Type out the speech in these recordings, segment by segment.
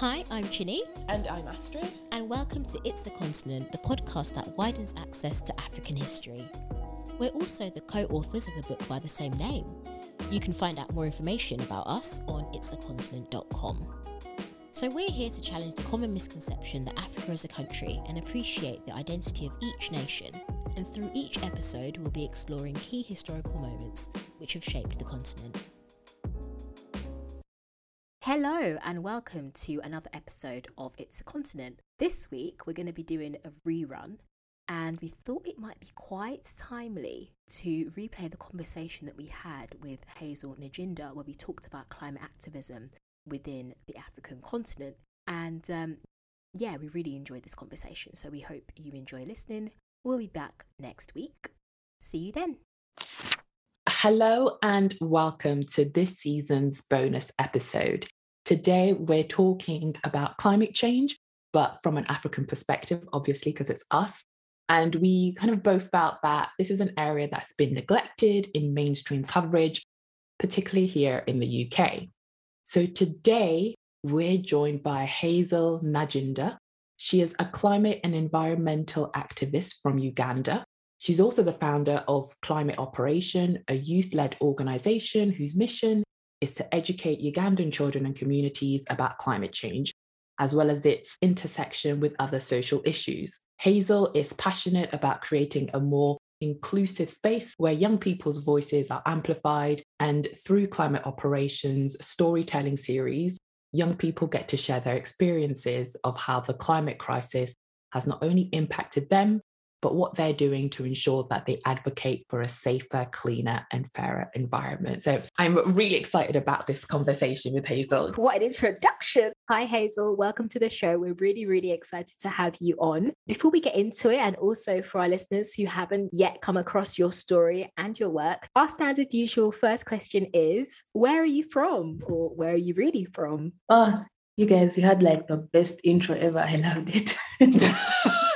Hi, I'm Chinny. And I'm Astrid. And welcome to It's a Continent, the podcast that widens access to African history. We're also the co authors of the book by the same name. You can find out more information about us on itsacontinent.com. So, we're here to challenge the common misconception that Africa is a country and appreciate the identity of each nation. And through each episode, we'll be exploring key historical moments which have shaped the continent. Hello, and welcome to another episode of It's a Continent. This week, we're going to be doing a rerun, and we thought it might be quite timely to replay the conversation that we had with Heizal Nagginda, where we talked about climate activism within the African continent. And um, yeah, we really enjoyed this conversation, so we hope you enjoy listening. We'll be back next week. See you then. Hello, and welcome to this season's bonus episode. Today, we're talking about climate change, but from an African perspective, obviously, because it's us. And we kind of both felt that this is an area that's been neglected in mainstream coverage, particularly here in the UK. So today, we're joined by Heizal Nagginda. She is a climate and environmental activist from Uganda. She's also the founder of Climate Operation, a youth led organization whose mission is to educate Ugandan children and communities about climate change, as well as its intersection with other social issues. Heizal is passionate about creating a more inclusive space where young people's voices are amplified. And through climate operations storytelling series, young people get to share their experiences of how the climate crisis has not only impacted them, but what they're doing to ensure that they advocate for a safer, cleaner, and fairer environment. So I'm really excited about this conversation with Heizal. What an introduction. Hi, Heizal. Welcome to the show. We're really, really excited to have you on. Before we get into it, and also for our listeners who haven't yet come across your story and your work, our standard usual first question is Where are you from? Or where are you really from? Oh, you guys, you had like the best intro ever. I loved it.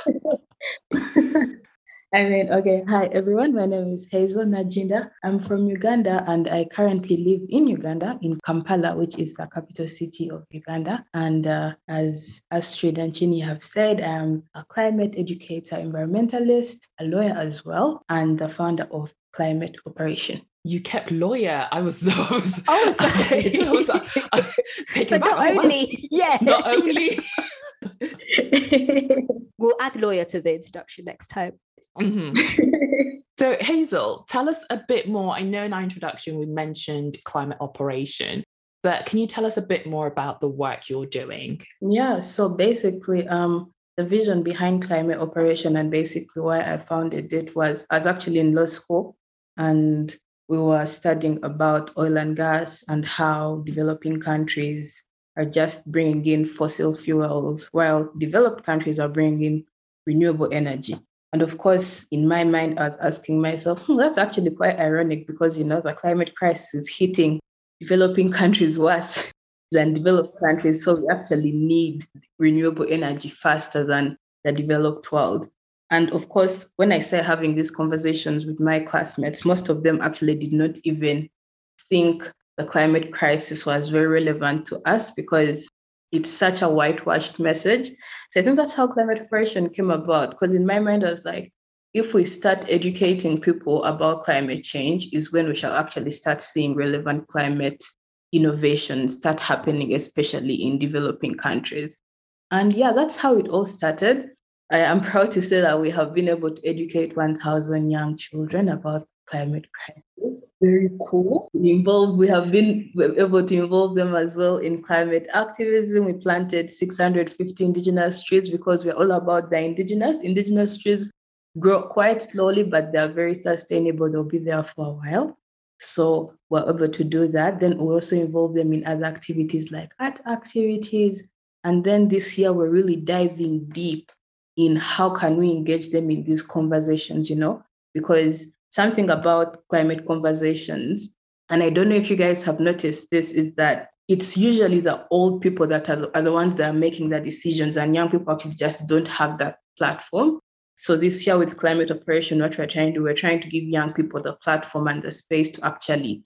I mean, okay. Hi, everyone. My name is Heizal Nagginda. I'm from Uganda and I currently live in Uganda, in Kampala, which is the capital city of Uganda. And uh, as Astrid and Chinny have said, I'm a climate educator, environmentalist, a lawyer as well, and the founder of Climate Operation you kept lawyer. I was, I was oh, sorry. I was, I was so not only, yeah, not only. we'll add lawyer to the introduction next time. Mm-hmm. so, Heizal, tell us a bit more. I know in our introduction we mentioned climate operation, but can you tell us a bit more about the work you're doing? Yeah, so basically, um, the vision behind climate operation and basically why I founded it was I was actually in law school and we were studying about oil and gas and how developing countries are just bringing in fossil fuels while developed countries are bringing in renewable energy. And of course, in my mind, I was asking myself, hmm, that's actually quite ironic because, you know, the climate crisis is hitting developing countries worse than developed countries. So we actually need renewable energy faster than the developed world. And of course, when I say having these conversations with my classmates, most of them actually did not even think the climate crisis was very relevant to us because it's such a whitewashed message. So I think that's how climate operation came about. Because in my mind, I was like, if we start educating people about climate change, is when we shall actually start seeing relevant climate innovations start happening, especially in developing countries. And yeah, that's how it all started. I am proud to say that we have been able to educate 1,000 young children about climate Very cool. Involved, we have been able to involve them as well in climate activism. We planted 650 indigenous trees because we're all about the indigenous. Indigenous trees grow quite slowly, but they're very sustainable. They'll be there for a while. So we're able to do that. Then we also involve them in other activities like art activities. And then this year we're really diving deep in how can we engage them in these conversations, you know, because something about climate conversations, and I don't know if you guys have noticed this, is that it's usually the old people that are, are the ones that are making the decisions, and young people actually just don't have that platform. So this year with climate operation, what we're trying to do, we're trying to give young people the platform and the space to actually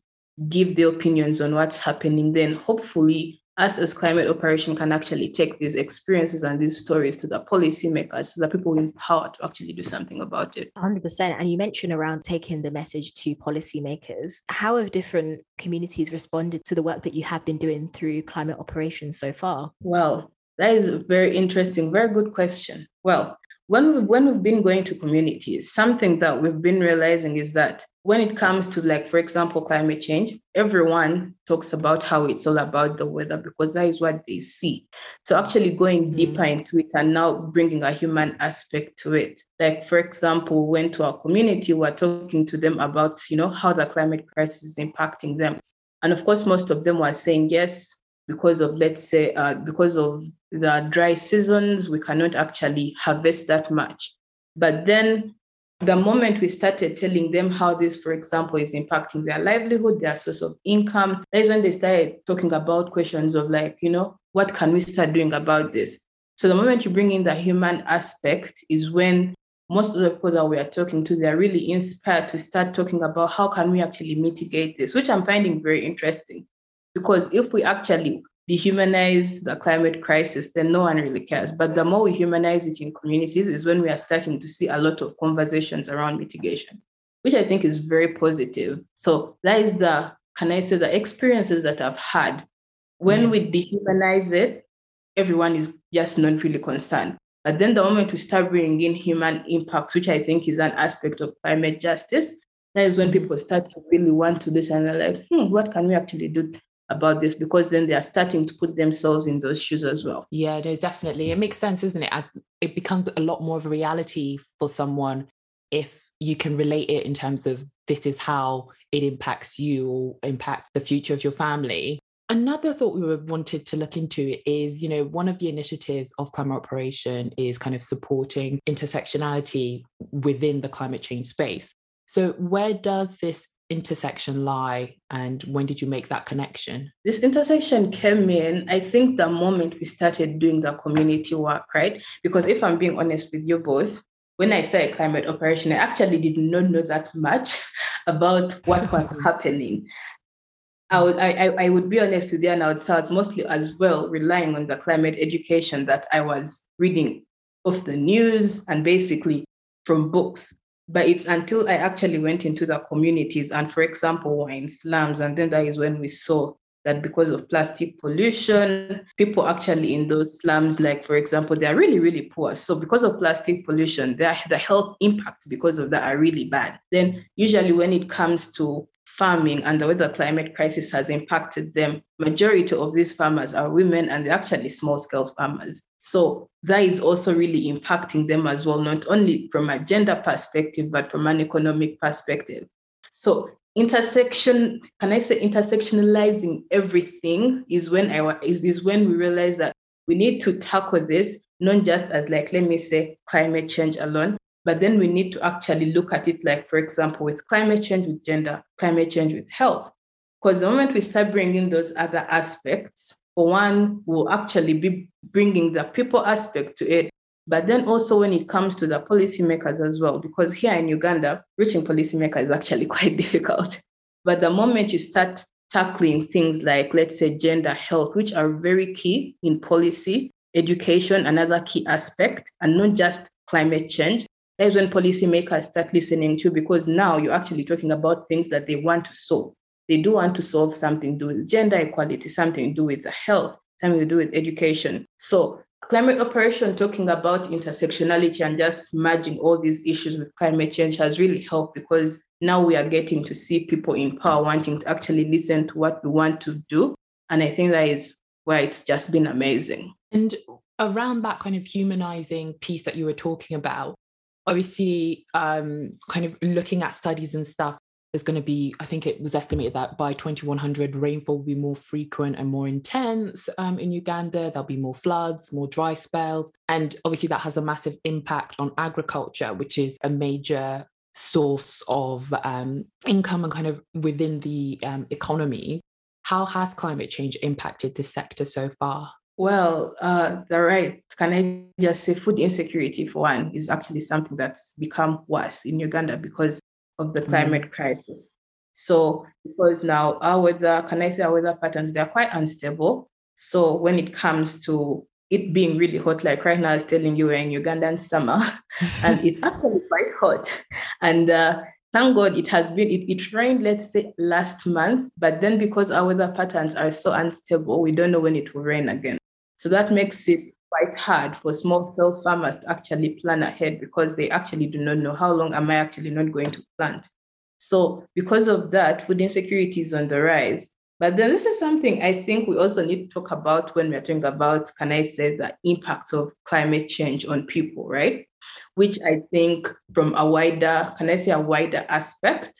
give their opinions on what's happening. Then hopefully us as climate operation can actually take these experiences and these stories to the policymakers so that people empowered to actually do something about it. 100%. And you mentioned around taking the message to policymakers. How have different communities responded to the work that you have been doing through climate operations so far? Well, that is a very interesting, very good question. Well, when we've, when we've been going to communities, something that we've been realizing is that when it comes to, like, for example, climate change, everyone talks about how it's all about the weather because that is what they see. So, actually going mm-hmm. deeper into it and now bringing a human aspect to it. Like, for example, we went to our community, we're talking to them about, you know, how the climate crisis is impacting them. And of course, most of them were saying, yes, because of let's say uh, because of the dry seasons we cannot actually harvest that much. But then the moment we started telling them how this for example is impacting their livelihood their source of income that is when they started talking about questions of like you know what can we start doing about this? So the moment you bring in the human aspect is when most of the people that we are talking to they're really inspired to start talking about how can we actually mitigate this which i'm finding very interesting because if we actually dehumanize the climate crisis, then no one really cares. But the more we humanize it in communities is when we are starting to see a lot of conversations around mitigation, which I think is very positive. So that is the, can I say, the experiences that I've had. When mm. we dehumanize it, everyone is just not really concerned. But then the moment we start bringing in human impacts, which I think is an aspect of climate justice, that is when mm. people start to really want to this and they're like, hmm, what can we actually do about this because then they are starting to put themselves in those shoes as well. Yeah, no, definitely. It makes sense, isn't it? As it becomes a lot more of a reality for someone if you can relate it in terms of this is how it impacts you or impacts the future of your family. Another thought we wanted to look into is, you know, one of the initiatives of Climate Operation is kind of supporting intersectionality within the climate change space. So, where does this intersection lie and when did you make that connection? This intersection came in, I think, the moment we started doing the community work, right? Because if I'm being honest with you both, when I say climate operation, I actually did not know that much about what was happening. I would, I, I would be honest with you, and I would say I was mostly as well relying on the climate education that I was reading off the news and basically from books. But it's until I actually went into the communities and, for example, in slums. And then that is when we saw that because of plastic pollution, people actually in those slums, like for example, they are really, really poor. So because of plastic pollution, the health impacts because of that are really bad. Then usually when it comes to farming and the way the climate crisis has impacted them, majority of these farmers are women and they're actually small scale farmers. So that is also really impacting them as well, not only from a gender perspective, but from an economic perspective. So intersection, can I say intersectionalizing everything is when I is, is when we realize that we need to tackle this, not just as like, let me say, climate change alone, but then we need to actually look at it like, for example, with climate change with gender, climate change with health. Because the moment we start bringing those other aspects, for one, we'll actually be bringing the people aspect to it. But then also when it comes to the policymakers as well, because here in Uganda, reaching policymakers is actually quite difficult. But the moment you start tackling things like, let's say, gender health, which are very key in policy, education, another key aspect, and not just climate change, that's when policymakers start listening to because now you're actually talking about things that they want to solve. They do want to solve something to do with gender equality, something to do with health, something to do with education. So climate operation talking about intersectionality and just merging all these issues with climate change has really helped because now we are getting to see people in power wanting to actually listen to what we want to do. And I think that is why it's just been amazing. And around that kind of humanizing piece that you were talking about, obviously um, kind of looking at studies and stuff there's going to be i think it was estimated that by 2100 rainfall will be more frequent and more intense um, in uganda. There'll be more floods more dry spells and obviously that has a massive impact on agriculture which is a major source of um, income and kind of within the um, economy. How has climate change impacted this sector so far well, uh, the right, can I just say food insecurity for one is actually something that's become worse in Uganda because of the mm. climate mm. crisis. So because now our weather, can I say our weather patterns, they're quite unstable. So when it comes to it being really hot, like right now, I was telling you, we're in Ugandan summer, and it's actually quite hot. And uh, thank God it has been, it, it rained, let's say, last month, but then because our weather patterns are so unstable, we don't know when it will rain again. So that makes it quite hard for small scale farmers to actually plan ahead because they actually do not know how long am I actually not going to plant. So because of that, food insecurity is on the rise. But then this is something I think we also need to talk about when we're talking about, can I say, the impacts of climate change on people, right? Which I think from a wider, can I say, a wider aspect.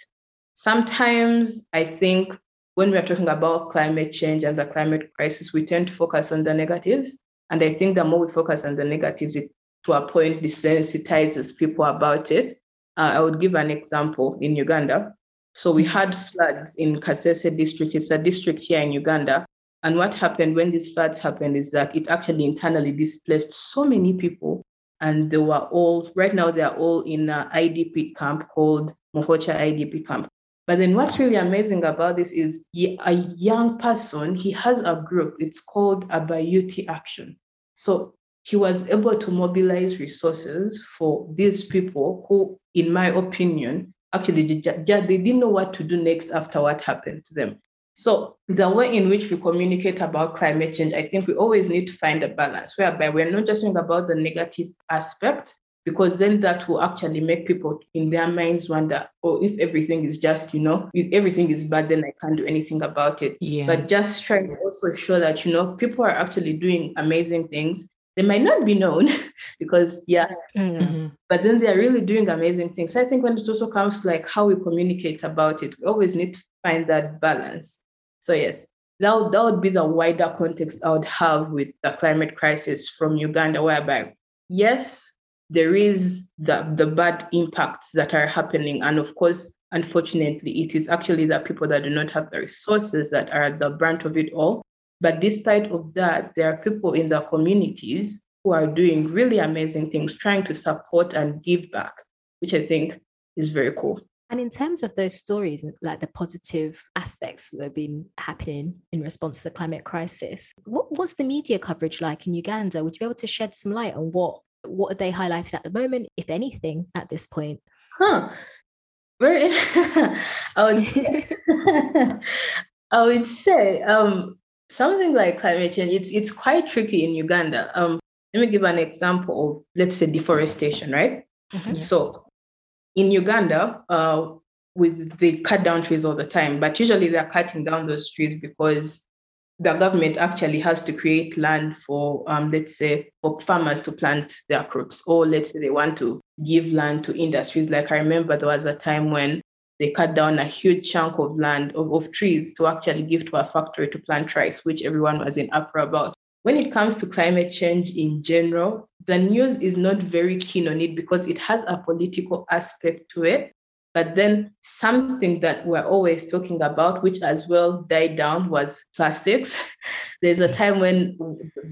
Sometimes I think when we're talking about climate change and the climate crisis, we tend to focus on the negatives. And I think the more we focus on the negatives, it to a point desensitizes people about it. Uh, I would give an example in Uganda. So we had floods in Kasese district. It's a district here in Uganda. And what happened when these floods happened is that it actually internally displaced so many people. And they were all, right now, they're all in an IDP camp called Muhokya IDP camp. But then what's really amazing about this is a young person, he has a group, it's called Abayuti Action. So he was able to mobilize resources for these people who, in my opinion, actually they didn't know what to do next after what happened to them. So the way in which we communicate about climate change, I think we always need to find a balance whereby we're not just talking about the negative aspects, because then that will actually make people in their minds wonder, oh, if everything is just, you know, if everything is bad, then I can't do anything about it. Yeah. But just trying to also show that, you know, people are actually doing amazing things they might not be known because yeah mm-hmm. but then they're really doing amazing things so i think when it also comes to like how we communicate about it we always need to find that balance so yes that would, that would be the wider context i would have with the climate crisis from uganda whereby yes there is the, the bad impacts that are happening and of course unfortunately it is actually the people that do not have the resources that are at the brunt of it all but despite of that, there are people in the communities who are doing really amazing things, trying to support and give back, which I think is very cool. And in terms of those stories, like the positive aspects that have been happening in response to the climate crisis, what was the media coverage like in Uganda? Would you be able to shed some light on what what are they highlighted at the moment, if anything, at this point? Huh. Very. I would. Say, I would say um, something like climate change, it's it's quite tricky in Uganda. Um, let me give an example of let's say deforestation, right? Mm-hmm. So in Uganda, uh, with they cut down trees all the time, but usually they're cutting down those trees because the government actually has to create land for um, let's say for farmers to plant their crops, or let's say they want to give land to industries. Like I remember there was a time when they cut down a huge chunk of land of, of trees to actually give to a factory to plant rice, which everyone was in uproar about. When it comes to climate change in general, the news is not very keen on it because it has a political aspect to it. But then something that we're always talking about, which as well died down, was plastics. There's a mm. time when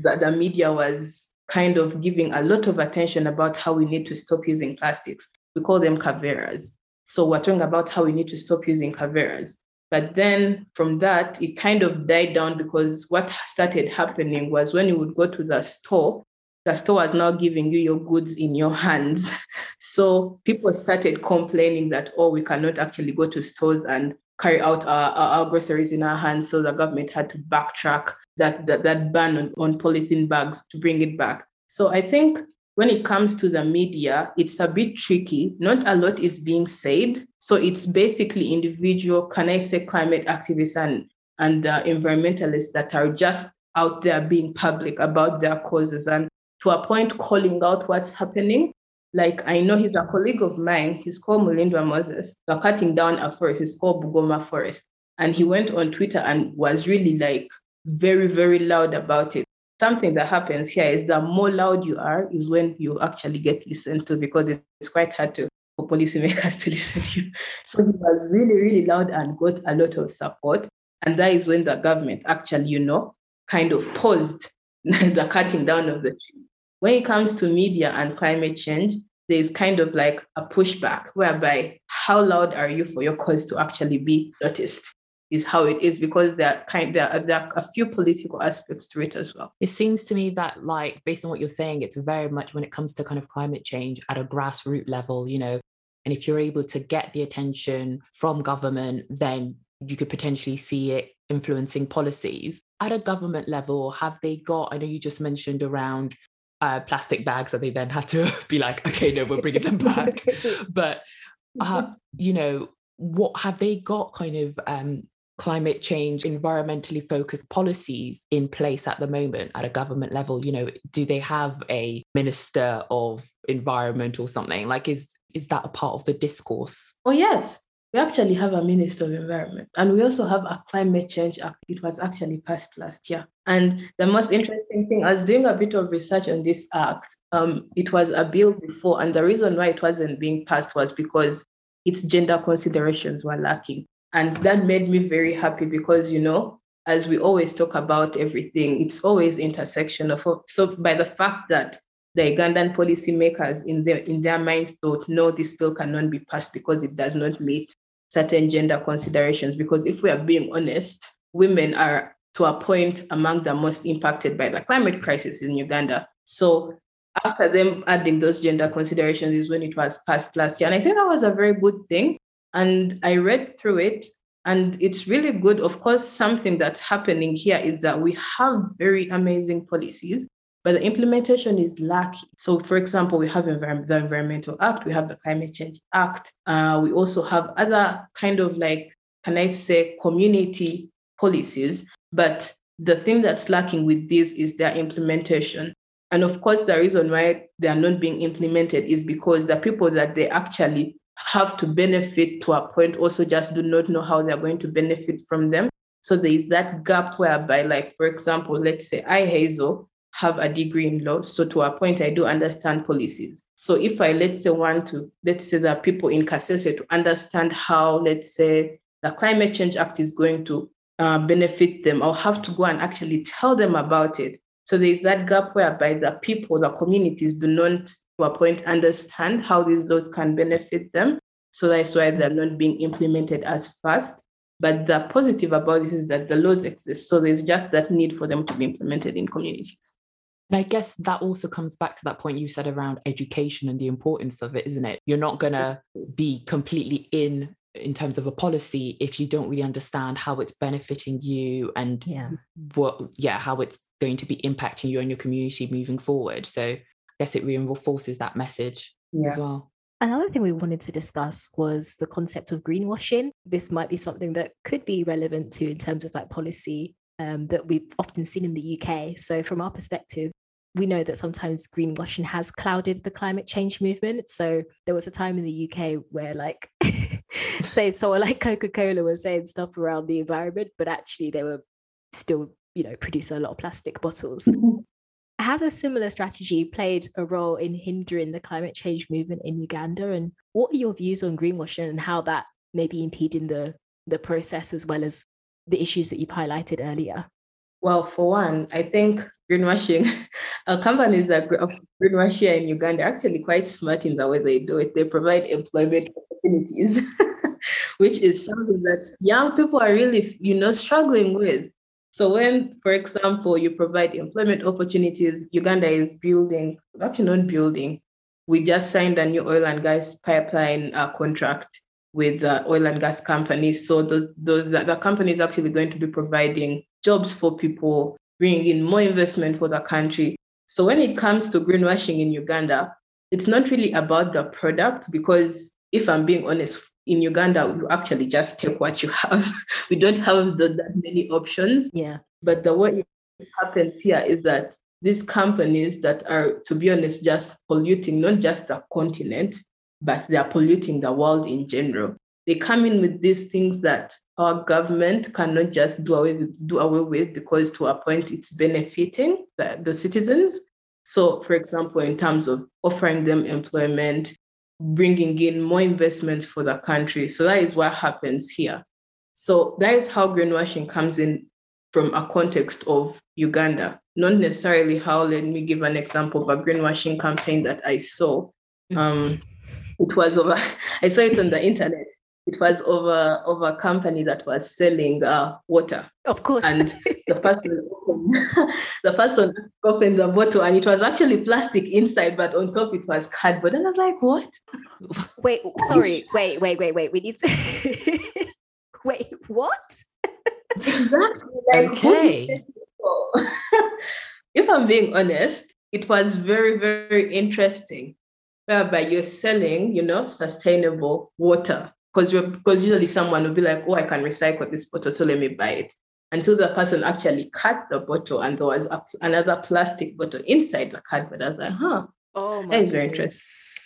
the, the media was kind of giving a lot of attention about how we need to stop using plastics. We call them caveras. So we're talking about how we need to stop using caveras. But then from that, it kind of died down because what started happening was when you would go to the store, the store was now giving you your goods in your hands. So people started complaining that, oh, we cannot actually go to stores and carry out our, our, groceries in our hands. So the government had to backtrack that, that, that ban on, on polythene bags to bring it back. So I think when it comes to the media, it's a bit tricky. Not a lot is being said. So it's basically individual, can I say, climate activists and, and uh, environmentalists that are just out there being public about their causes and to a point calling out what's happening. Like I know he's a colleague of mine. He's called Mulindwa Moses. They're cutting down a forest. It's called Bugoma Forest. And he went on Twitter and was really like very, very loud about it something that happens here is the more loud you are is when you actually get listened to because it's quite hard to for policymakers to listen to you. So he was really, really loud and got a lot of support. And that is when the government actually, you know, kind of paused the cutting down of the tree. When it comes to media and climate change, there's kind of like a pushback whereby how loud are you for your cause to actually be noticed? is how it is because there are kind there are, there are a few political aspects to it as well. It seems to me that like based on what you're saying, it's very much when it comes to kind of climate change at a grassroots level, you know, and if you're able to get the attention from government, then you could potentially see it influencing policies. At a government level, have they got, I know you just mentioned around uh, plastic bags that they then had to be like, okay, no, we're bringing them back. but, uh, you know, what have they got kind of um, climate change, environmentally focused policies in place at the moment at a government level? You know, do they have a minister of environment or something? Like, is is that a part of the discourse? Oh yes, we actually have a Minister of Environment and we also have a Climate Change Act. It was actually passed last year. And the most interesting thing, I was doing a bit of research on this act. Um, it was a bill before, and the reason why it wasn't being passed was because its gender considerations were lacking. And that made me very happy because, you know, as we always talk about everything, it's always intersectional. So, by the fact that the Ugandan policymakers in their in their minds thought, no, this bill cannot be passed because it does not meet certain gender considerations. Because if we are being honest, women are to a point among the most impacted by the climate crisis in Uganda. So after them adding those gender considerations is when it was passed last year. And I think that was a very good thing. And I read through it and it's really good. Of course, something that's happening here is that we have very amazing policies but the implementation is lacking. So, for example, we have the Environmental Act, we have the Climate Change Act, uh, we also have other kind of like, can I say, community policies. But the thing that's lacking with this is their implementation. And of course, the reason why they are not being implemented is because the people that they actually have to benefit to a point also just do not know how they're going to benefit from them. So there is that gap whereby, like, for example, let's say I, Heizal, have a degree in law. So to a point, I do understand policies. So if I, let's say, want to, let's say the people in Kasese to understand how, let's say, the Climate Change Act is going to uh, benefit them, I'll have to go and actually tell them about it. So there's that gap whereby the people, the communities do not, to a point, understand how these laws can benefit them. So that's why they're not being implemented as fast. But the positive about this is that the laws exist. So there's just that need for them to be implemented in communities. And I guess that also comes back to that point you said around education and the importance of it, isn't it? You're not going to be completely in in terms of a policy if you don't really understand how it's benefiting you and yeah. what yeah how it's going to be impacting you and your community moving forward so i guess it reinforces that message yeah. as well Another thing we wanted to discuss was the concept of greenwashing. This might be something that could be relevant to in terms of like policy um, that we've often seen in the UK. So, from our perspective, we know that sometimes greenwashing has clouded the climate change movement. So, there was a time in the UK where, like, say, someone like Coca Cola was saying stuff around the environment, but actually they were still, you know, producing a lot of plastic bottles. Mm-hmm. Has a similar strategy played a role in hindering the climate change movement in Uganda? And what are your views on greenwashing and how that may be impeding the the process as well as the issues that you've highlighted earlier? Well, for one, I think greenwashing, uh, companies that greenwash here in Uganda are actually quite smart in the way they do it. They provide employment opportunities, which is something that young people are really, you know, struggling with. So when, for example, you provide employment opportunities, Uganda is building, actually not building, we just signed a new oil and gas pipeline uh, contract with uh, oil and gas companies. So those those the, the company is actually going to be providing jobs for people, bringing in more investment for the country. So when it comes to greenwashing in Uganda, it's not really about the product because if I'm being honest, in Uganda, you actually just take what you have. we don't have the, that many options. Yeah. But the way it happens here is that these companies that are, to be honest, just polluting not just the continent, but they are polluting the world in general. They come in with these things that our government cannot just do away with, do away with because to a point it's benefiting the, the citizens. So, for example, in terms of offering them employment, bringing in more investments for the country. So that is what happens here. So that is how greenwashing comes in from a context of Uganda, not necessarily how, let me give an example of a greenwashing campaign that I saw. Mm-hmm. Um, it was over, I saw it on the internet. it was over over a company that was selling uh, water. Of course. And the person opened, the person opened the bottle and it was actually plastic inside, but on top it was cardboard. And I was like, what? Wait, sorry, wait, wait, wait, wait. We need to wait, what? exactly. Like, okay. if I'm being honest, it was very, very interesting whereby you're selling, you know, sustainable water. Because because usually someone will be like, oh, I can recycle this bottle, so let me buy it. Until the person actually cut the bottle and there was a, another plastic bottle inside the cardboard. I was like, huh. Oh my very interesting.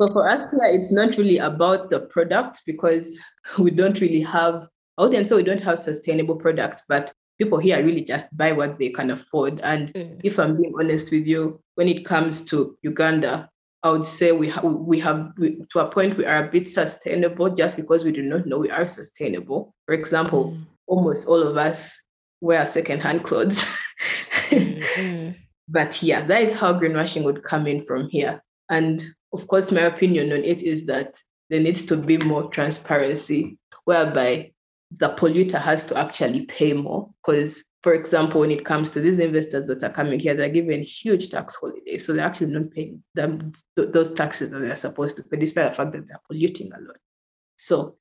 So for us here, it's not really about the product because we don't really have, I wouldn't say we don't have sustainable products, but people here really just buy what they can afford. And Mm. if I'm being honest with you, when it comes to Uganda, I would say we have we have we, to a point we are a bit sustainable just because we do not know we are sustainable. For example, Mm. almost all of us wear secondhand clothes. Mm, mm. but yeah, that is how greenwashing would come in from here. And of course, my opinion on it is that there needs to be more transparency, whereby the polluter has to actually pay more. Because, for example, when it comes to these investors that are coming here, they're given huge tax holidays. So they're actually not paying them th- those taxes that they're supposed to pay, despite the fact that they're polluting a lot. So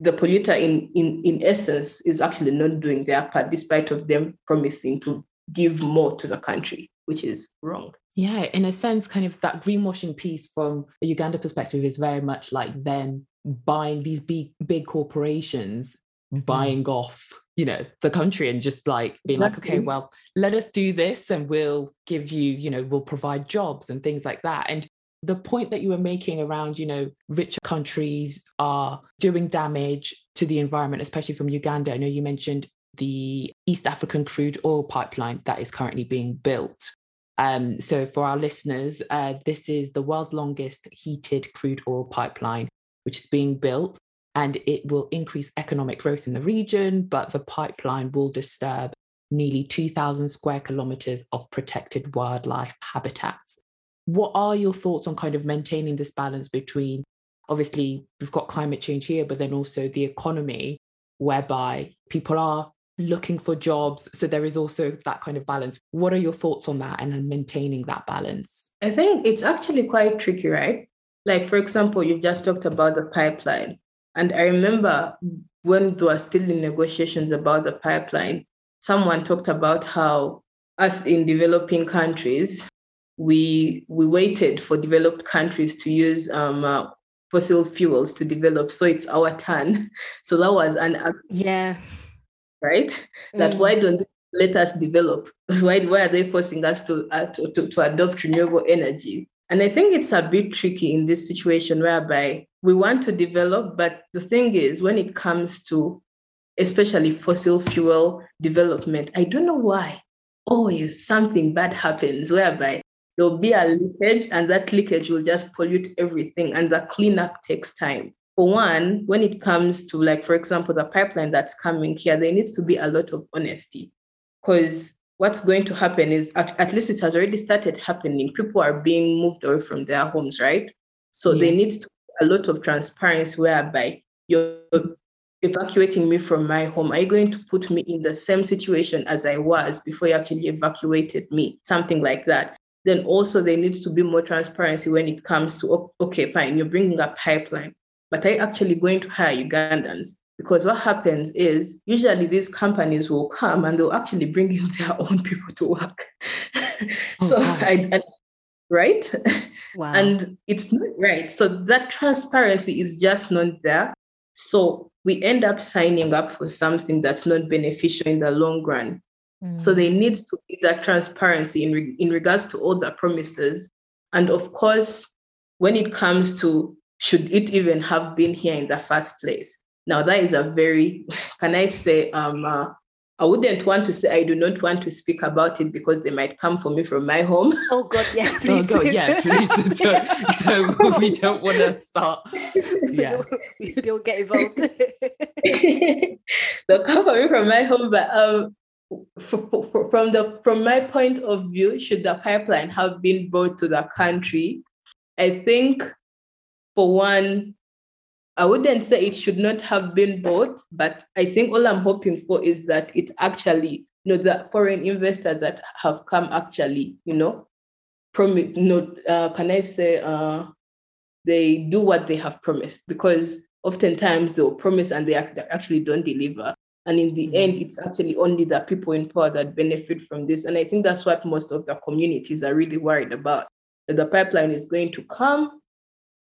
the polluter in, in, in essence is actually not doing their part, despite of them promising to give more to the country, which is wrong. Yeah, in a sense, kind of that greenwashing piece from a Uganda perspective is very much like them buying these big big corporations mm-hmm. buying off, you know, the country and just like being like, okay, well, let us do this and we'll give you, you know, we'll provide jobs and things like that. And the point that you were making around, you know, richer countries are doing damage to the environment, especially from Uganda. I know you mentioned the East African crude oil pipeline that is currently being built. Um, so, for our listeners, uh, this is the world's longest heated crude oil pipeline, which is being built, and it will increase economic growth in the region. But the pipeline will disturb nearly 2,000 square kilometers of protected wildlife habitats. What are your thoughts on kind of maintaining this balance between obviously we've got climate change here, but then also the economy, whereby people are looking for jobs. So there is also that kind of balance. What are your thoughts on that and maintaining that balance? I think it's actually quite tricky, right? Like, for example, you've just talked about the pipeline. And I remember when they were still in negotiations about the pipeline, someone talked about how us in developing countries, we we waited for developed countries to use um, uh, fossil fuels to develop. So it's our turn. So that was an Yeah. right? That Mm. why don't they let us develop? Why, why are they forcing us to, uh, to, to, to adopt renewable energy? And I think it's a bit tricky in this situation whereby we want to develop, but the thing is, when it comes to especially fossil fuel development, I don't know why always something bad happens whereby there'll be a leakage and that leakage will just pollute everything and the cleanup takes time. For one, when it comes to like, for example, the pipeline that's coming here, there needs to be a lot of honesty because what's going to happen is at, at least it has already started happening. People are being moved away from their homes, right? So Yeah. there needs to a lot of transparency whereby you're evacuating me from my home. Are you going to put me in the same situation as I was before you actually evacuated me? Something like that. Then also there needs to be more transparency when it comes to okay, fine, you're bringing a pipeline, but are you actually going to hire Ugandans? Because what happens is usually these companies will come and they'll actually bring in their own people to work. Oh, so wow. I, I right? Wow. and it's not right. So that transparency is just not there. So we end up signing up for something that's not beneficial in the long run. So Mm. there needs to be that transparency in, re- in regards to all the promises. And of course, when it comes to should it even have been here in the first place? Now, that is a very, can I say, um, uh, I wouldn't want to say I do not want to speak about it because they might come for me from my home. Oh God, yeah, Oh, please. God, yeah, please don't, don't, we don't want to start. Yeah. you don't get involved. They'll come for me from my home, but um, from the from my point of view, should the pipeline have been brought to the country, I think, for one, I wouldn't say it should not have been bought, but I think all I'm hoping for is that it actually, you know, the foreign investors that have come actually, you know, promise, you know, uh, can I say, uh, they do what they have promised because oftentimes they'll promise and they actually don't deliver. And in the mm-hmm. end, it's actually only the people in power that benefit from this. And I think that's what most of the communities are really worried about that the pipeline is going to come,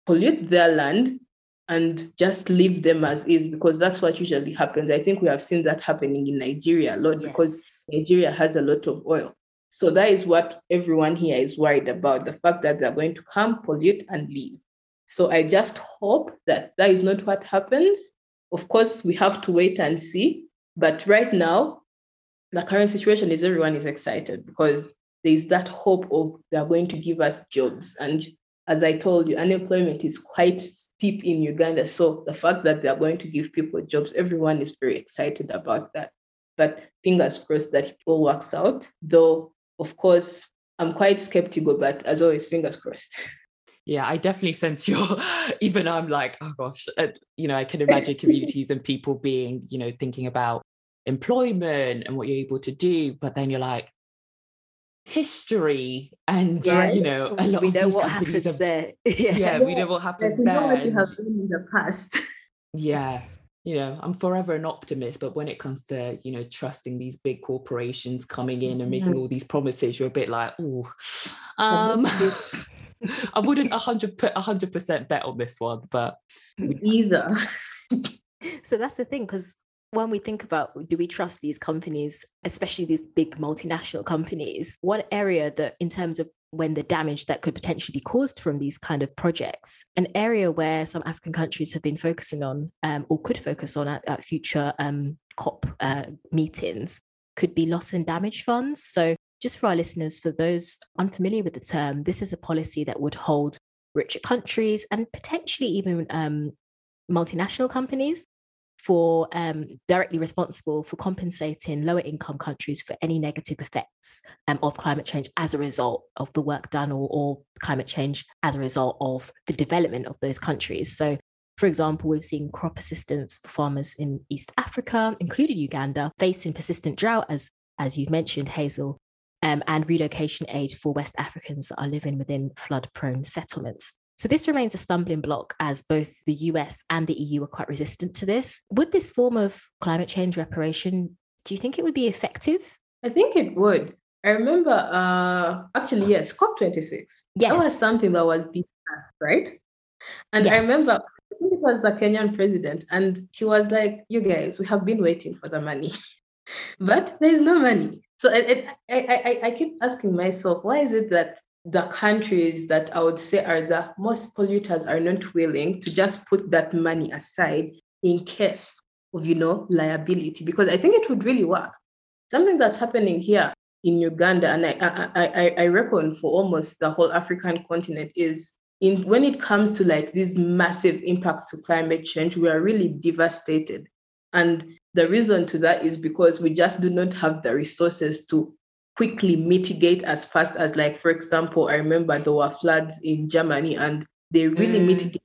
pollute their land, and just leave them as is because that's what usually happens. I think we have seen that happening in Nigeria a lot yes. because Nigeria has a lot of oil. So that is what everyone here is worried about the fact that they're going to come, pollute, and leave. So I just hope that that is not what happens. Of course, we have to wait and see. But right now, the current situation is everyone is excited because there is that hope of they are going to give us jobs. And as I told you, unemployment is quite steep in Uganda. So the fact that they are going to give people jobs, everyone is very excited about that. But fingers crossed that it all works out. Though, of course, I'm quite skeptical, but as always, fingers crossed. Yeah, I definitely sense your. Even I'm like, oh gosh, uh, you know, I can imagine communities and people being, you know, thinking about employment and what you're able to do, but then you're like, history and yeah. you know a lot we of know what happens have, there yeah. yeah. we know what happens yeah, there know what you have done in the past yeah you know i'm forever an optimist but when it comes to you know trusting these big corporations coming in and making mm-hmm. all these promises you're a bit like oh um i wouldn't 100 put 100% bet on this one but either so that's the thing because when we think about do we trust these companies, especially these big multinational companies, one area that, in terms of when the damage that could potentially be caused from these kind of projects, an area where some African countries have been focusing on um, or could focus on at, at future um, COP uh, meetings could be loss and damage funds. So, just for our listeners, for those unfamiliar with the term, this is a policy that would hold richer countries and potentially even um, multinational companies for um, directly responsible for compensating lower income countries for any negative effects um, of climate change as a result of the work done or, or climate change as a result of the development of those countries. So, for example, we've seen crop assistance for farmers in East Africa, including Uganda, facing persistent drought, as, as you've mentioned, Heizal, um, and relocation aid for West Africans that are living within flood prone settlements. So this remains a stumbling block as both the US and the EU are quite resistant to this. Would this form of climate change reparation, do you think it would be effective? I think it would. I remember, uh, actually, yes, COP26. Yes. That was something that was being right? And yes. I remember, I think it was the Kenyan president, and he was like, You guys, we have been waiting for the money, but there is no money. So I, I, I, I keep asking myself, why is it that the countries that I would say are the most polluters are not willing to just put that money aside in case of, you know, liability, because I think it would really work. Something that's happening here in Uganda, and I, I, I, I reckon for almost the whole African continent, is in when it comes to like these massive impacts to climate change, we are really devastated. And the reason to that is because we just do not have the resources to quickly mitigate as fast as like for example i remember there were floods in germany and they really mm. mitigated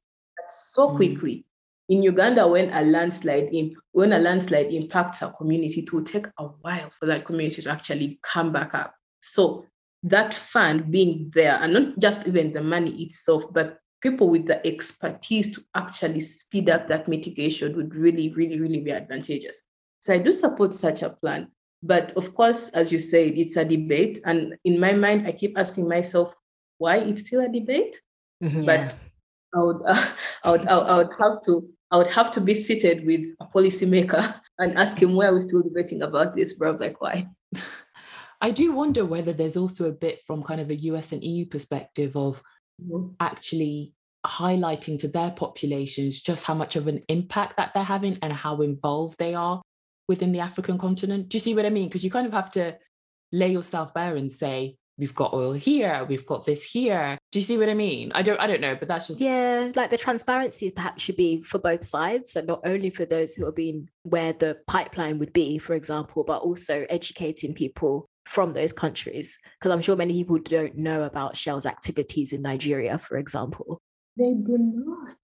so mm. quickly in uganda when a landslide in, when a landslide impacts a community it will take a while for that community to actually come back up so that fund being there and not just even the money itself but people with the expertise to actually speed up that mitigation would really really really be advantageous so i do support such a plan but of course, as you said, it's a debate. And in my mind, I keep asking myself why it's still a debate. Mm-hmm, but yeah. I would, uh, I would, I would have to, I would have to be seated with a policymaker and ask him why are we still debating about this, bro? Like why? I do wonder whether there's also a bit from kind of a US and EU perspective of mm-hmm. actually highlighting to their populations just how much of an impact that they're having and how involved they are within the African continent. Do you see what I mean? Because you kind of have to lay yourself bare and say, we've got oil here, we've got this here. Do you see what I mean? I don't I don't know, but that's just Yeah, like the transparency perhaps should be for both sides. and not only for those who are being where the pipeline would be, for example, but also educating people from those countries. Because I'm sure many people don't know about Shell's activities in Nigeria, for example. They do not.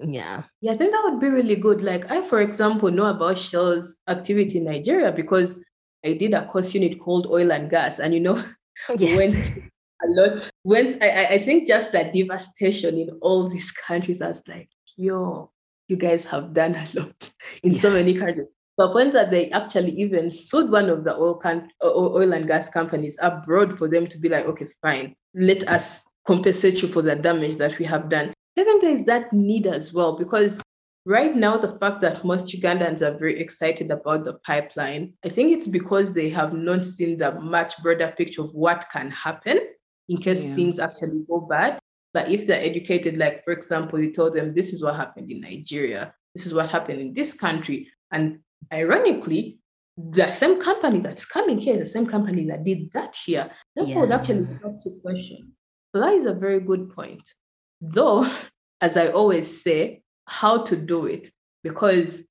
Yeah. Yeah, I think that would be really good. Like I, for example, know about Shell's activity in Nigeria because I did a course unit called oil and gas. And you know, yes. when a lot when I, I think just that devastation in all these countries, I was like, yo, you guys have done a lot in yeah. so many countries. So when that they actually even sued one of the oil, can, oil and gas companies abroad for them to be like, okay, fine, let us compensate you for the damage that we have done. I think there is that need as well because right now the fact that most Ugandans are very excited about the pipeline, I think it's because they have not seen the much broader picture of what can happen in case yeah. things actually go bad. But if they're educated, like for example, you told them this is what happened in Nigeria, this is what happened in this country, and ironically, the same company that's coming here, the same company that did that here, people yeah. would actually start to question. So that is a very good point. Though, as I always say, how to do it, because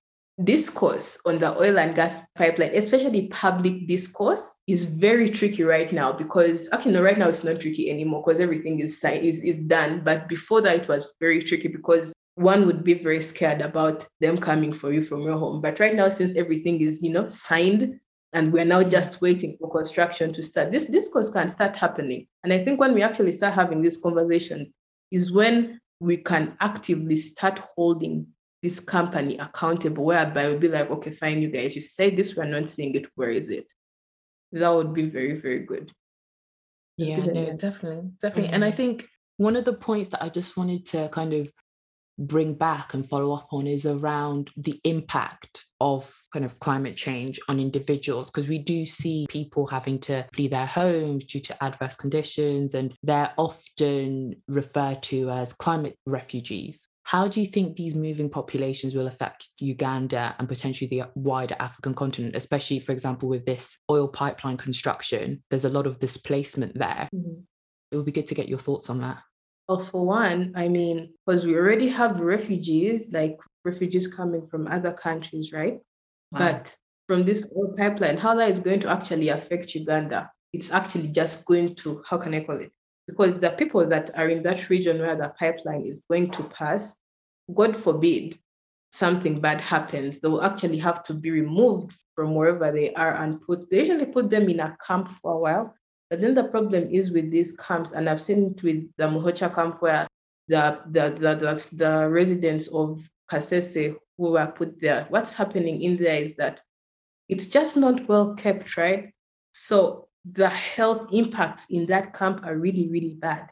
discourse on the oil and gas pipeline, especially public discourse, is very tricky right now because actually, no, right now it's not tricky anymore because everything is, is, is done. But before that, it was very tricky because one would be very scared about them coming for you from your home. But right now, since everything is, you know, signed and we're now just waiting for construction to start, this discourse can start happening. And I think when we actually start having these conversations is when we can actively start holding this company accountable, whereby we'll be like, okay, fine, you guys, you say this, we're not seeing it, where is it? That would be very, very good. Yeah, no, definitely, definitely. Mm-hmm. And I mm-hmm. think one of the points that I just wanted to kind of bring back and follow up on is around the impact of kind of climate change on individuals because we do see people having to flee their homes due to adverse conditions and they're often referred to as climate refugees how do you think these moving populations will affect Uganda and potentially the wider African continent, especially, for example, with this oil pipeline construction? There's a lot of displacement there. Mm-hmm. It would be good to get your thoughts on that. Well, for one, I mean, because we already have refugees, like refugees coming from other countries, right? Wow. But from this oil pipeline, how that is going to actually affect Uganda, it's actually just going to, how can I call it? Because the people that are in that region where the pipeline is going to pass, God forbid something bad happens, they will actually have to be removed from wherever they are and put, they usually put them in a camp for a while but then the problem is with these camps, and I've seen it with the Muhokya camp where the the the, the, the residents of Kasese who were put there. What's happening in there is that it's just not well kept, right? So the health impacts in that camp are really, really bad.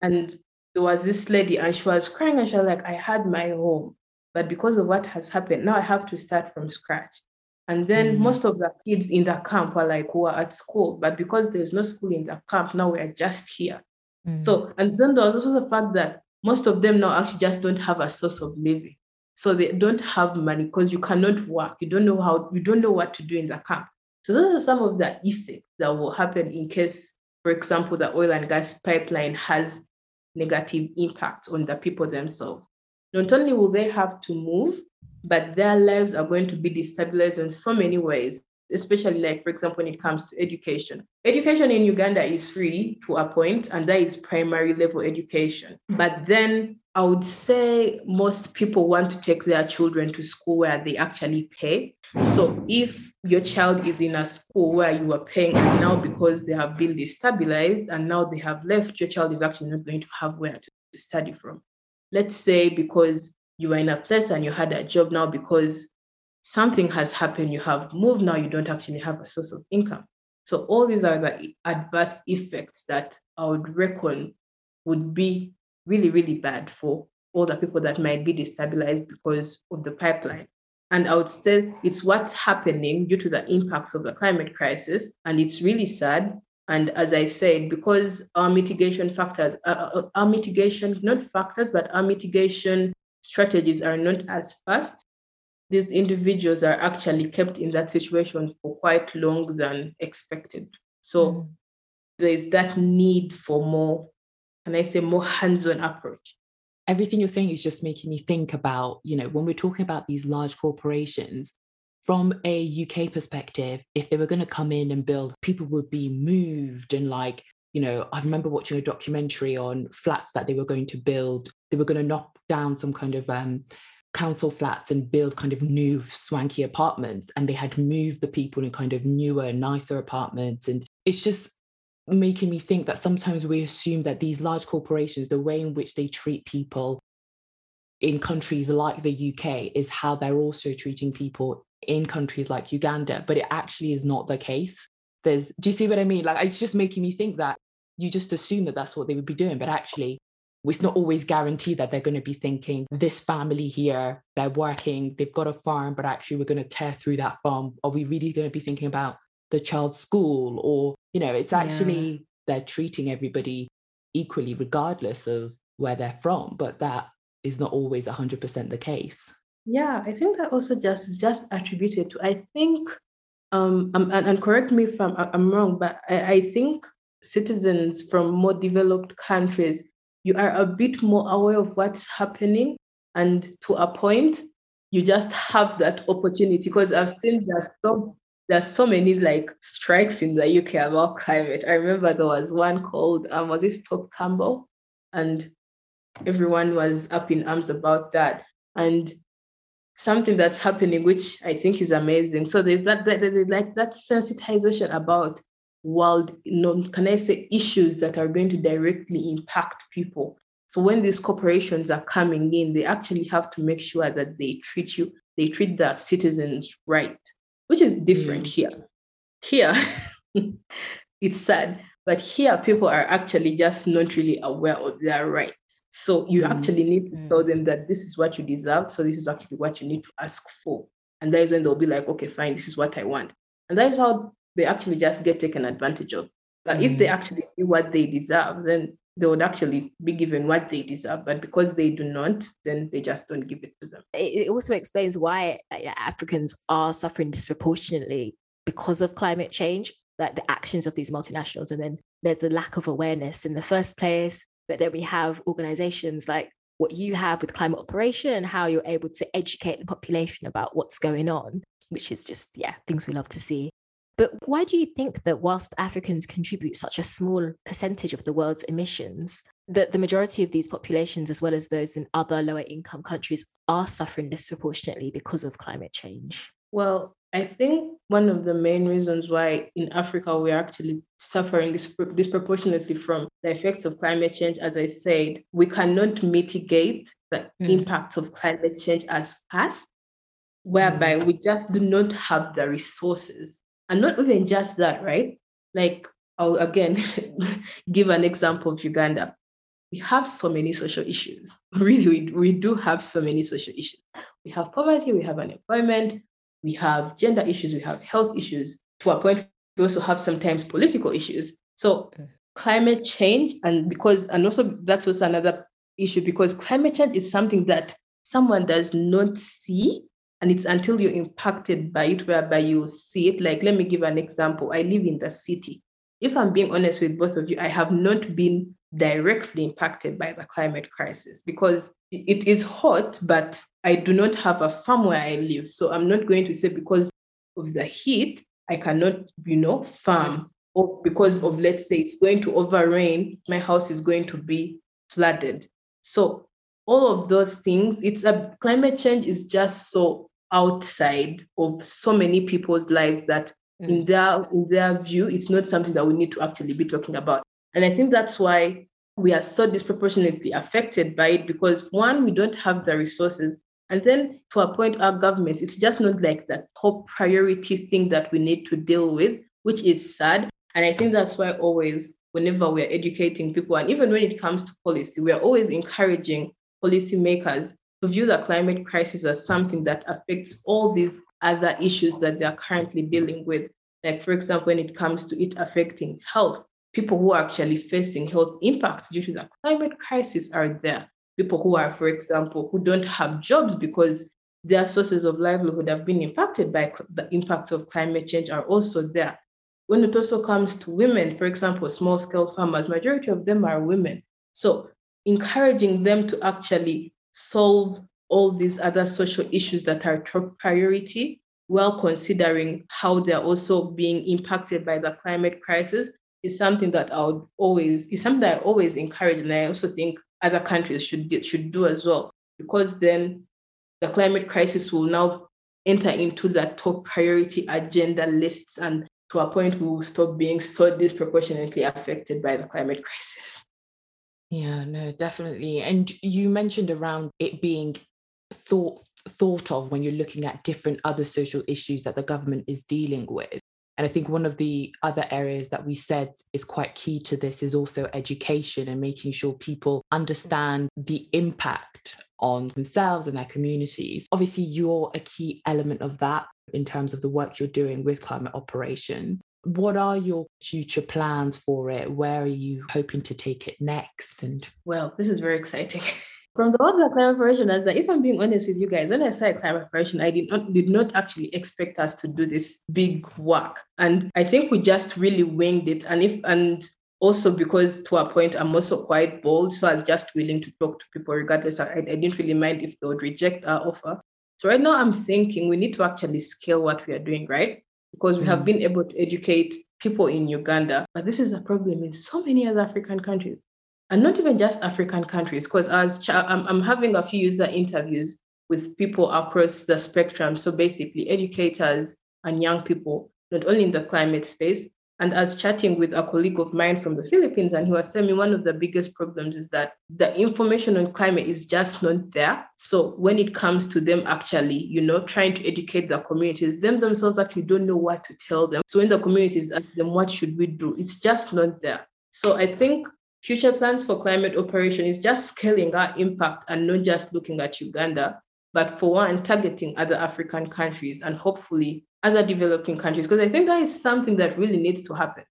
And there was this lady and she was crying and she was like, I had my home, but because of what has happened, now I have to start from scratch. And then mm-hmm. most of the kids in the camp were like, who are at school, but because there's no school in the camp, now we're just here. Mm-hmm. So, and then there was also the fact that most of them now actually just don't have a source of living. So they don't have money because you cannot work. You don't know how, you don't know what to do in the camp. So those are some of the effects that will happen in case, for example, the oil and gas pipeline has negative impact on the people themselves. Not only will they have to move, but their lives are going to be destabilized in so many ways especially like for example when it comes to education. Education in uganda is free to a point and that is primary level education. Mm-hmm. But then i would say most people want to take their children to school where they actually pay. So if your child is in a school where you are paying and now because they have been destabilized and now they have left your child is actually not going to have where to study from. Let's say because you were in a place and you had a job now because something has happened, you have moved now, you don't actually have a source of income. So all these are the adverse effects that I would reckon would be really, really bad for all the people that might be destabilized because of the pipeline. And I would say it's what's happening due to the impacts of the climate crisis. And it's really sad. And as I said, because our mitigation factors, uh, uh our mitigation, not factors, but our mitigation strategies are not as fast, these individuals are actually kept in that situation for quite long than expected. So mm. there is that need for more, and I say more hands-on approach. Everything you're saying is just making me think about, you know, when we're talking about these large corporations, from a UK perspective, if they were going to come in and build, people would be moved and like you know, I remember watching a documentary on flats that they were going to build. They were going to knock down some kind of um, council flats and build kind of new swanky apartments. And they had moved the people in kind of newer, nicer apartments. And it's just making me think that sometimes we assume that these large corporations, the way in which they treat people in countries like the UK is how they're also treating people in countries like Uganda, but it actually is not the case. There's, do you see what I mean? Like, it's just making me think that you just assume that that's what they would be doing, but actually, it's not always guaranteed that they're going to be thinking this family here, they're working, they've got a farm, but actually, we're going to tear through that farm. Are we really going to be thinking about the child's school? Or, you know, it's actually yeah. they're treating everybody equally, regardless of where they're from, but that is not always 100% the case. Yeah, I think that also just is just attributed to, I think, um, and, and correct me if I'm, I'm wrong, but I, I think citizens from more developed countries, you are a bit more aware of what's happening. And to a point, you just have that opportunity because I've seen there's so there's so many like strikes in the UK about climate. I remember there was one called um, was it Stop Cambo? And everyone was up in arms about that. And something that's happening, which I think is amazing. So there's that, that, that like that sensitization about world, you know, can I say issues that are going to directly impact people. So when these corporations are coming in, they actually have to make sure that they treat you, they treat the citizens right, which is different mm. here. Here, it's sad, but here people are actually just not really aware of their rights. So you mm. actually need to tell them that this is what you deserve. So this is actually what you need to ask for. And that is when they'll be like, okay, fine, this is what I want. And that is how they actually just get taken advantage of. But mm. if they mm. actually do what they deserve, then they would actually be given what they deserve. But because they do not, then they just don't give it to them. It also explains why uh, Africans are suffering disproportionately because of climate change, like the actions of these multinationals. And then there's the lack of awareness in the first place. But then we have organizations like what you have with climate operation and how you're able to educate the population about what's going on, which is just, yeah, things we love to see. But why do you think that whilst Africans contribute such a small percentage of the world's emissions, that the majority of these populations, as well as those in other lower income countries, are suffering disproportionately because of climate change? Well, I think one of the main reasons why in Africa we're actually suffering disproportionately from the effects of climate change, as I said, we cannot mitigate the mm. impact of climate change as fast, whereby mm. we just do not have the resources. And not even just that, right? Like, I'll again give an example of Uganda. We have so many social issues. Really, we, we do have so many social issues. We have poverty, we have unemployment, we have gender issues, we have health issues. To a point, we also have sometimes political issues. So mm. climate change, and because, and also that's also another issue because climate change is something that someone does not see. And it's until you're impacted by it, whereby you see it. Like, let me give an example. I live in the city. If I'm being honest with both of you, I have not been directly impacted by the climate crisis because it is hot, but I do not have a farm where I live. So I'm not going to say because of the heat, I cannot, you know, farm. Or because of, let's say, it's going to over rain, my house is going to be flooded. So all of those things, it's a climate change is just so outside of so many people's lives that mm. in their in their view, it's not something that we need to actually be talking about. And I think that's why we are so disproportionately affected by it because one, we don't have the resources. And then to appoint our government, it's just not like the top priority thing that we need to deal with, which is sad. And I think that's why always, whenever we're educating people, and even when it comes to policy, we're always encouraging policymakers view the climate crisis as something that affects all these other issues that they are currently dealing with. Like, for example, when it comes to it affecting health, people who are actually facing health impacts due to the climate crisis are there. People who are, for example, who don't have jobs because their sources of livelihood have been impacted by the impacts of climate change are also there. When it also comes to women, for example, small scale farmers, majority of them are women. So encouraging them to actually solve all these other social issues that are top priority while considering how they're also being impacted by the climate crisis is something that I would always is something that I always encourage, and I also think other countries should should do as well, because then the climate crisis will now enter into the top priority agenda lists, and to a point we will stop being so disproportionately affected by the climate crisis. Yeah, no, definitely. And you mentioned around it being thought thought of when you're looking at different other social issues that the government is dealing with. And I think one of the other areas that we said is quite key to this is also education and making sure people understand the impact on themselves and their communities. Obviously, you're a key element of that in terms of the work you're doing with climate operation. What are your future plans for it? Where are you hoping to take it next? And well, this is very exciting. From the other climate operation, as if I'm being honest with you guys, when I started climate operation, I did not did not actually expect us to do this big work. And I think we just really winged it. And if and also because to a point I'm also quite bold. So I was just willing to talk to people regardless. I, I didn't really mind if they would reject our offer. So right now I'm thinking we need to actually scale what we are doing, right? Because we mm. have been able to educate people in Uganda, but this is a problem in so many other African countries and not even just African countries, because as ch- I'm, I'm having a few user interviews with people across the spectrum. So basically, educators and young people, not only in the climate space. And as chatting with a colleague of mine from the Philippines, and he was telling me one of the biggest problems is that the information on climate is just not there. So when it comes to them actually, you know, trying to educate the communities, them themselves actually don't know what to tell them. So when the communities ask them, what should we do? It's just not there. So I think future plans for climate operation is just scaling our impact and not just looking at Uganda, but for one, targeting other African countries and hopefully other developing countries. Because I think that is something that really needs to happen.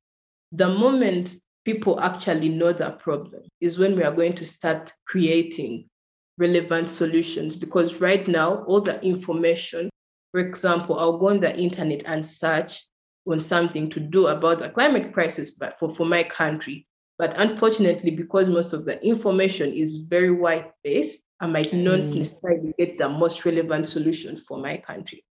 The moment people actually know the problem is when we are going to start creating relevant solutions. Because right now, all the information, for example, I'll go on the internet and search on something to do about the climate crisis, but for, for my country. But unfortunately, because most of the information is very white based, I might not mm. necessarily get the most relevant solution for my country.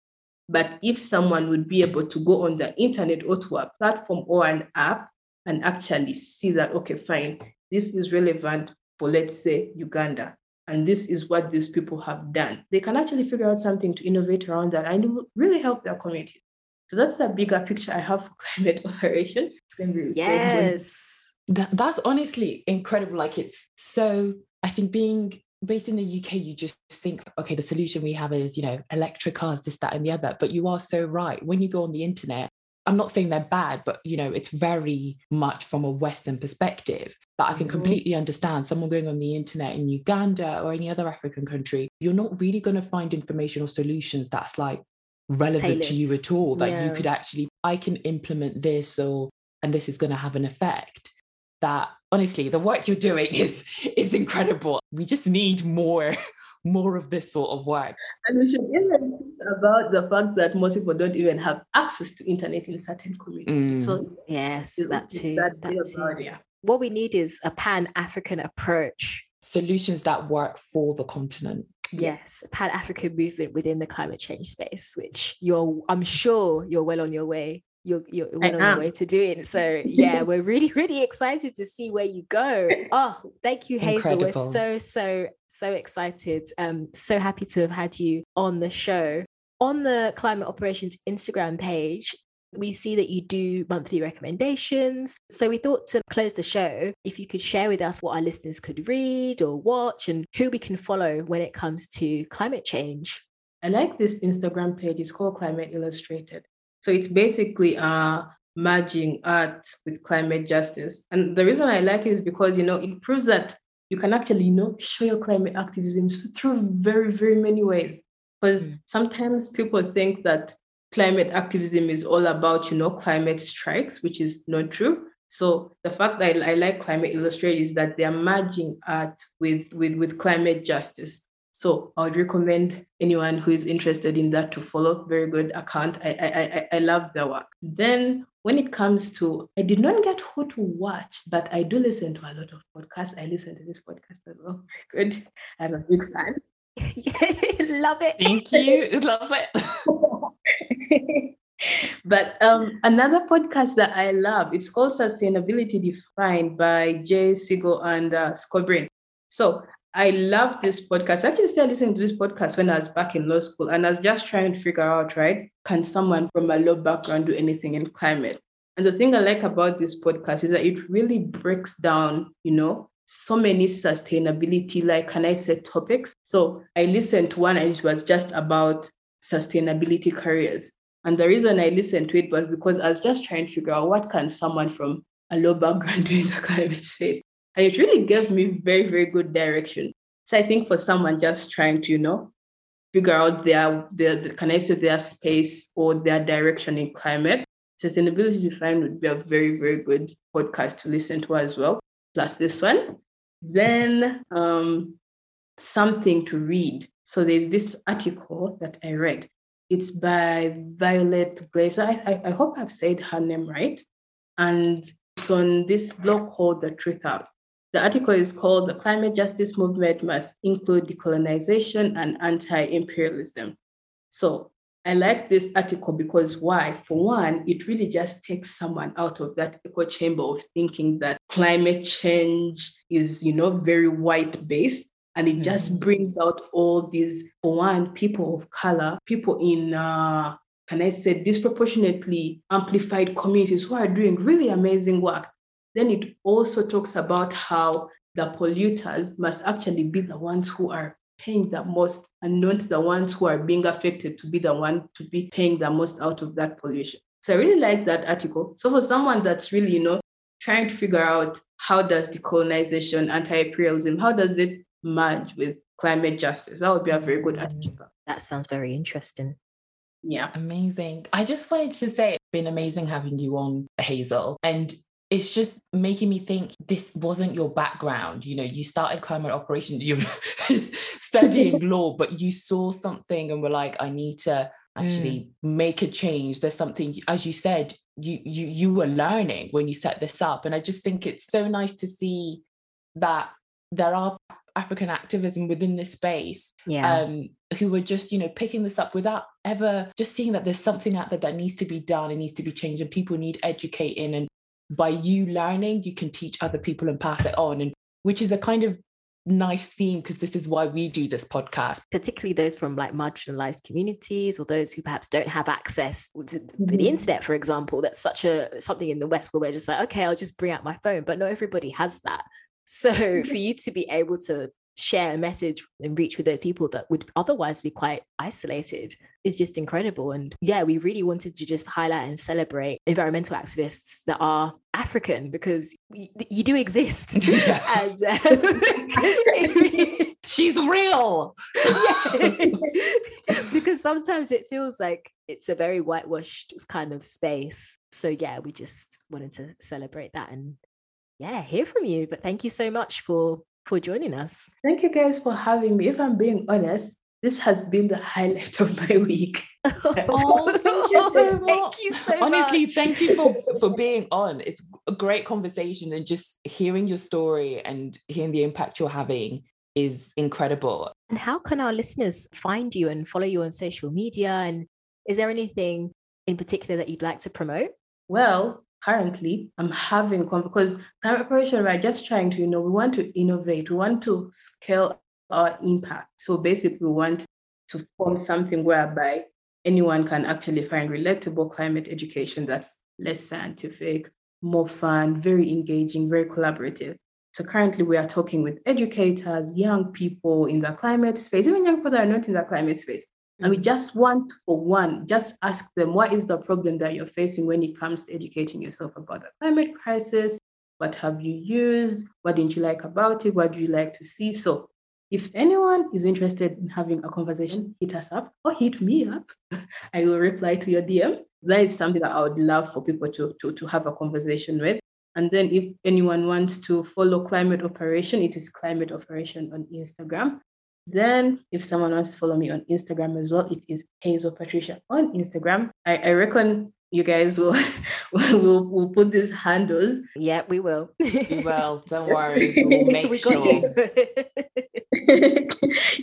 But if someone would be able to go on the internet or to a platform or an app and actually see that, okay, fine, this is relevant for, let's say, Uganda, and this is what these people have done, they can actually figure out something to innovate around that and really help their community. So that's the bigger picture I have for climate operation. It's going to be yes. That, that's honestly incredible. Like it's so, I think being based in the UK, you just think, okay, the solution we have is, you know, electric cars, this, that, and the other. But you are so right. When you go on the internet, I'm not saying they're bad, but you know, it's very much from a Western perspective that I can mm-hmm. completely understand. Someone going on the internet in Uganda or any other African country, you're not really going to find information or solutions that's like relevant Tailored. to you at all. That yeah. you could actually, I can implement this or and this is going to have an effect that honestly the work you're doing is is incredible we just need more more of this sort of work and we should even think about the fact that most people don't even have access to internet in certain communities mm. so yes that too that, that too. About, yeah. what we need is a pan-african approach solutions that work for the continent yes pan-african movement within the climate change space which you're i'm sure you're well on your way you're you're well on your way to doing. So yeah, we're really really excited to see where you go. Oh, thank you, Heizal. Incredible. We're so so so excited. Um, so happy to have had you on the show. On the Climate Operations Instagram page, we see that you do monthly recommendations. So we thought to close the show, if you could share with us what our listeners could read or watch and who we can follow when it comes to climate change. I like this Instagram page. It's called Climate Illustrated. So it's basically uh, merging art with climate justice. And the reason I like it is because, you know, it proves that you can actually, you know, show your climate activism through very, very many ways. Because mm. sometimes people think that climate activism is all about, you know, climate strikes, which is not true. So the fact that I, I like Climate Illustrated is that they're merging art with, with, with climate justice. So I would recommend anyone who is interested in that to follow. Very good account. I I I, I love their work. Then when it comes to, I did not get who to watch, but I do listen to a lot of podcasts. I listen to this podcast as well. Very good. I'm a big fan. love it. Thank you. love it. but um, another podcast that I love, it's called Sustainability Defined by Jay Siegel and uh, Scott Breen. So I love this podcast. I actually started listening to this podcast when I was back in law school, and I was just trying to figure out, right, can someone from a law background do anything in climate? And the thing I like about this podcast is that it really breaks down, you know, so many sustainability, like can I say topics? So I listened to one and it was just about sustainability careers. And the reason I listened to it was because I was just trying to figure out what can someone from a low background do in the climate space. And it really gave me very, very good direction. So I think for someone just trying to, you know, figure out their, their, their can I say their space or their direction in climate, sustainability defined would be a very, very good podcast to listen to as well. Plus this one. Then um, something to read. So there's this article that I read. It's by Violet Glazer. I, I, I hope I've said her name right. And it's on this blog called The Truthout. The article is called The Climate Justice Movement Must Include Decolonization and Anti Imperialism. So I like this article because why? For one, it really just takes someone out of that echo chamber of thinking that climate change is, you know, very white based. And it mm-hmm. just brings out all these, for one, people of color, people in uh, can I say, disproportionately amplified communities who are doing really amazing work. Then it also talks about how the polluters must actually be the ones who are paying the most and not the ones who are being affected to be the one to be paying the most out of that pollution. So I really like that article. So for someone that's really, you know, trying to figure out how does decolonization, anti-imperialism, how does it merge with climate justice? That would be a very good mm, article. That sounds very interesting. Yeah. Amazing. I just wanted to say it's been amazing having you on, Heizal. And it's just making me think this wasn't your background. You know, you started climate operations, you were studying law, but you saw something and were like, I need to actually mm. make a change. There's something, as you said, you you you were learning when you set this up. And I just think it's so nice to see that there are African activism within this space yeah. um, who are just, you know, picking this up without ever just seeing that there's something out there that needs to be done, it needs to be changed, and people need educating. And by you learning, you can teach other people and pass it on. And which is a kind of nice theme because this is why we do this podcast particularly those from like marginalized communities or those who perhaps don't have access to mm-hmm. the internet for example that's such a something in the west where we're just like okay i'll just bring out my phone but not everybody has that so for you to be able to share a message and reach with those people that would otherwise be quite isolated is just incredible. And yeah, we really wanted to just highlight and celebrate environmental activists that are African because we, you do exist. and, um, She's real. because sometimes it feels like it's a very whitewashed kind of space. So yeah, we just wanted to celebrate that and yeah, hear from you. But thank you so much for for joining us. Thank you guys for having me. If I'm being honest, this has been the highlight of my week. oh, thank you so much. Thank you so Honestly, much. thank you for, for being on. It's a great conversation and just hearing your story and hearing the impact you're having is incredible. And how can our listeners find you and follow you on social media? And is there anything in particular that you'd like to promote? Well, currently I'm having because climate operation we're just trying to you know we want to innovate we want to scale our impact. So basically we want to form something whereby anyone can actually find relatable climate education that's less scientific more fun very engaging very collaborative. So currently we are talking with educators young people in the climate space. Even young people that are not in the climate space and we mm. just want, for one, just ask them what is the problem that you're facing when it comes to educating yourself about the climate crisis? What have you used? What didn't you like about it? What do you like to see? So, if anyone is interested in having a conversation, hit us up or hit me up. I will reply to your DM. That is something that I would love for people to, to, to have a conversation with. And then if anyone wants to follow Climate Operation, it is Climate Operation on Instagram. Then, if someone wants to follow me on Instagram as well, it is Heizal Patricia on Instagram. I, I reckon you guys will will will put these handles. Yeah, we will. we will. Don't worry. We'll make we sure.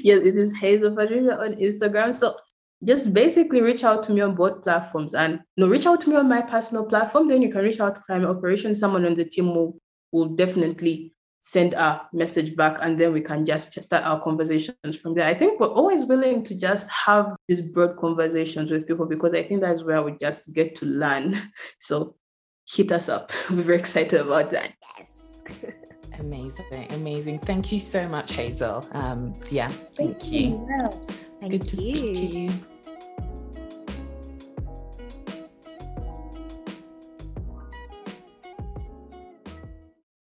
yes, it is Heizal Patricia on Instagram. So just basically reach out to me on both platforms and no reach out to me on my personal platform then you can reach out to climate operations someone on the team will will definitely send a message back and then we can just, just start our conversations from there i think we're always willing to just have these broad conversations with people because i think that's where we just get to learn so hit us up we're very excited about that Yes. Amazing, amazing. Thank you so much, Heizal. Um, yeah, thank, you. Well, Thank good to speak to you. you.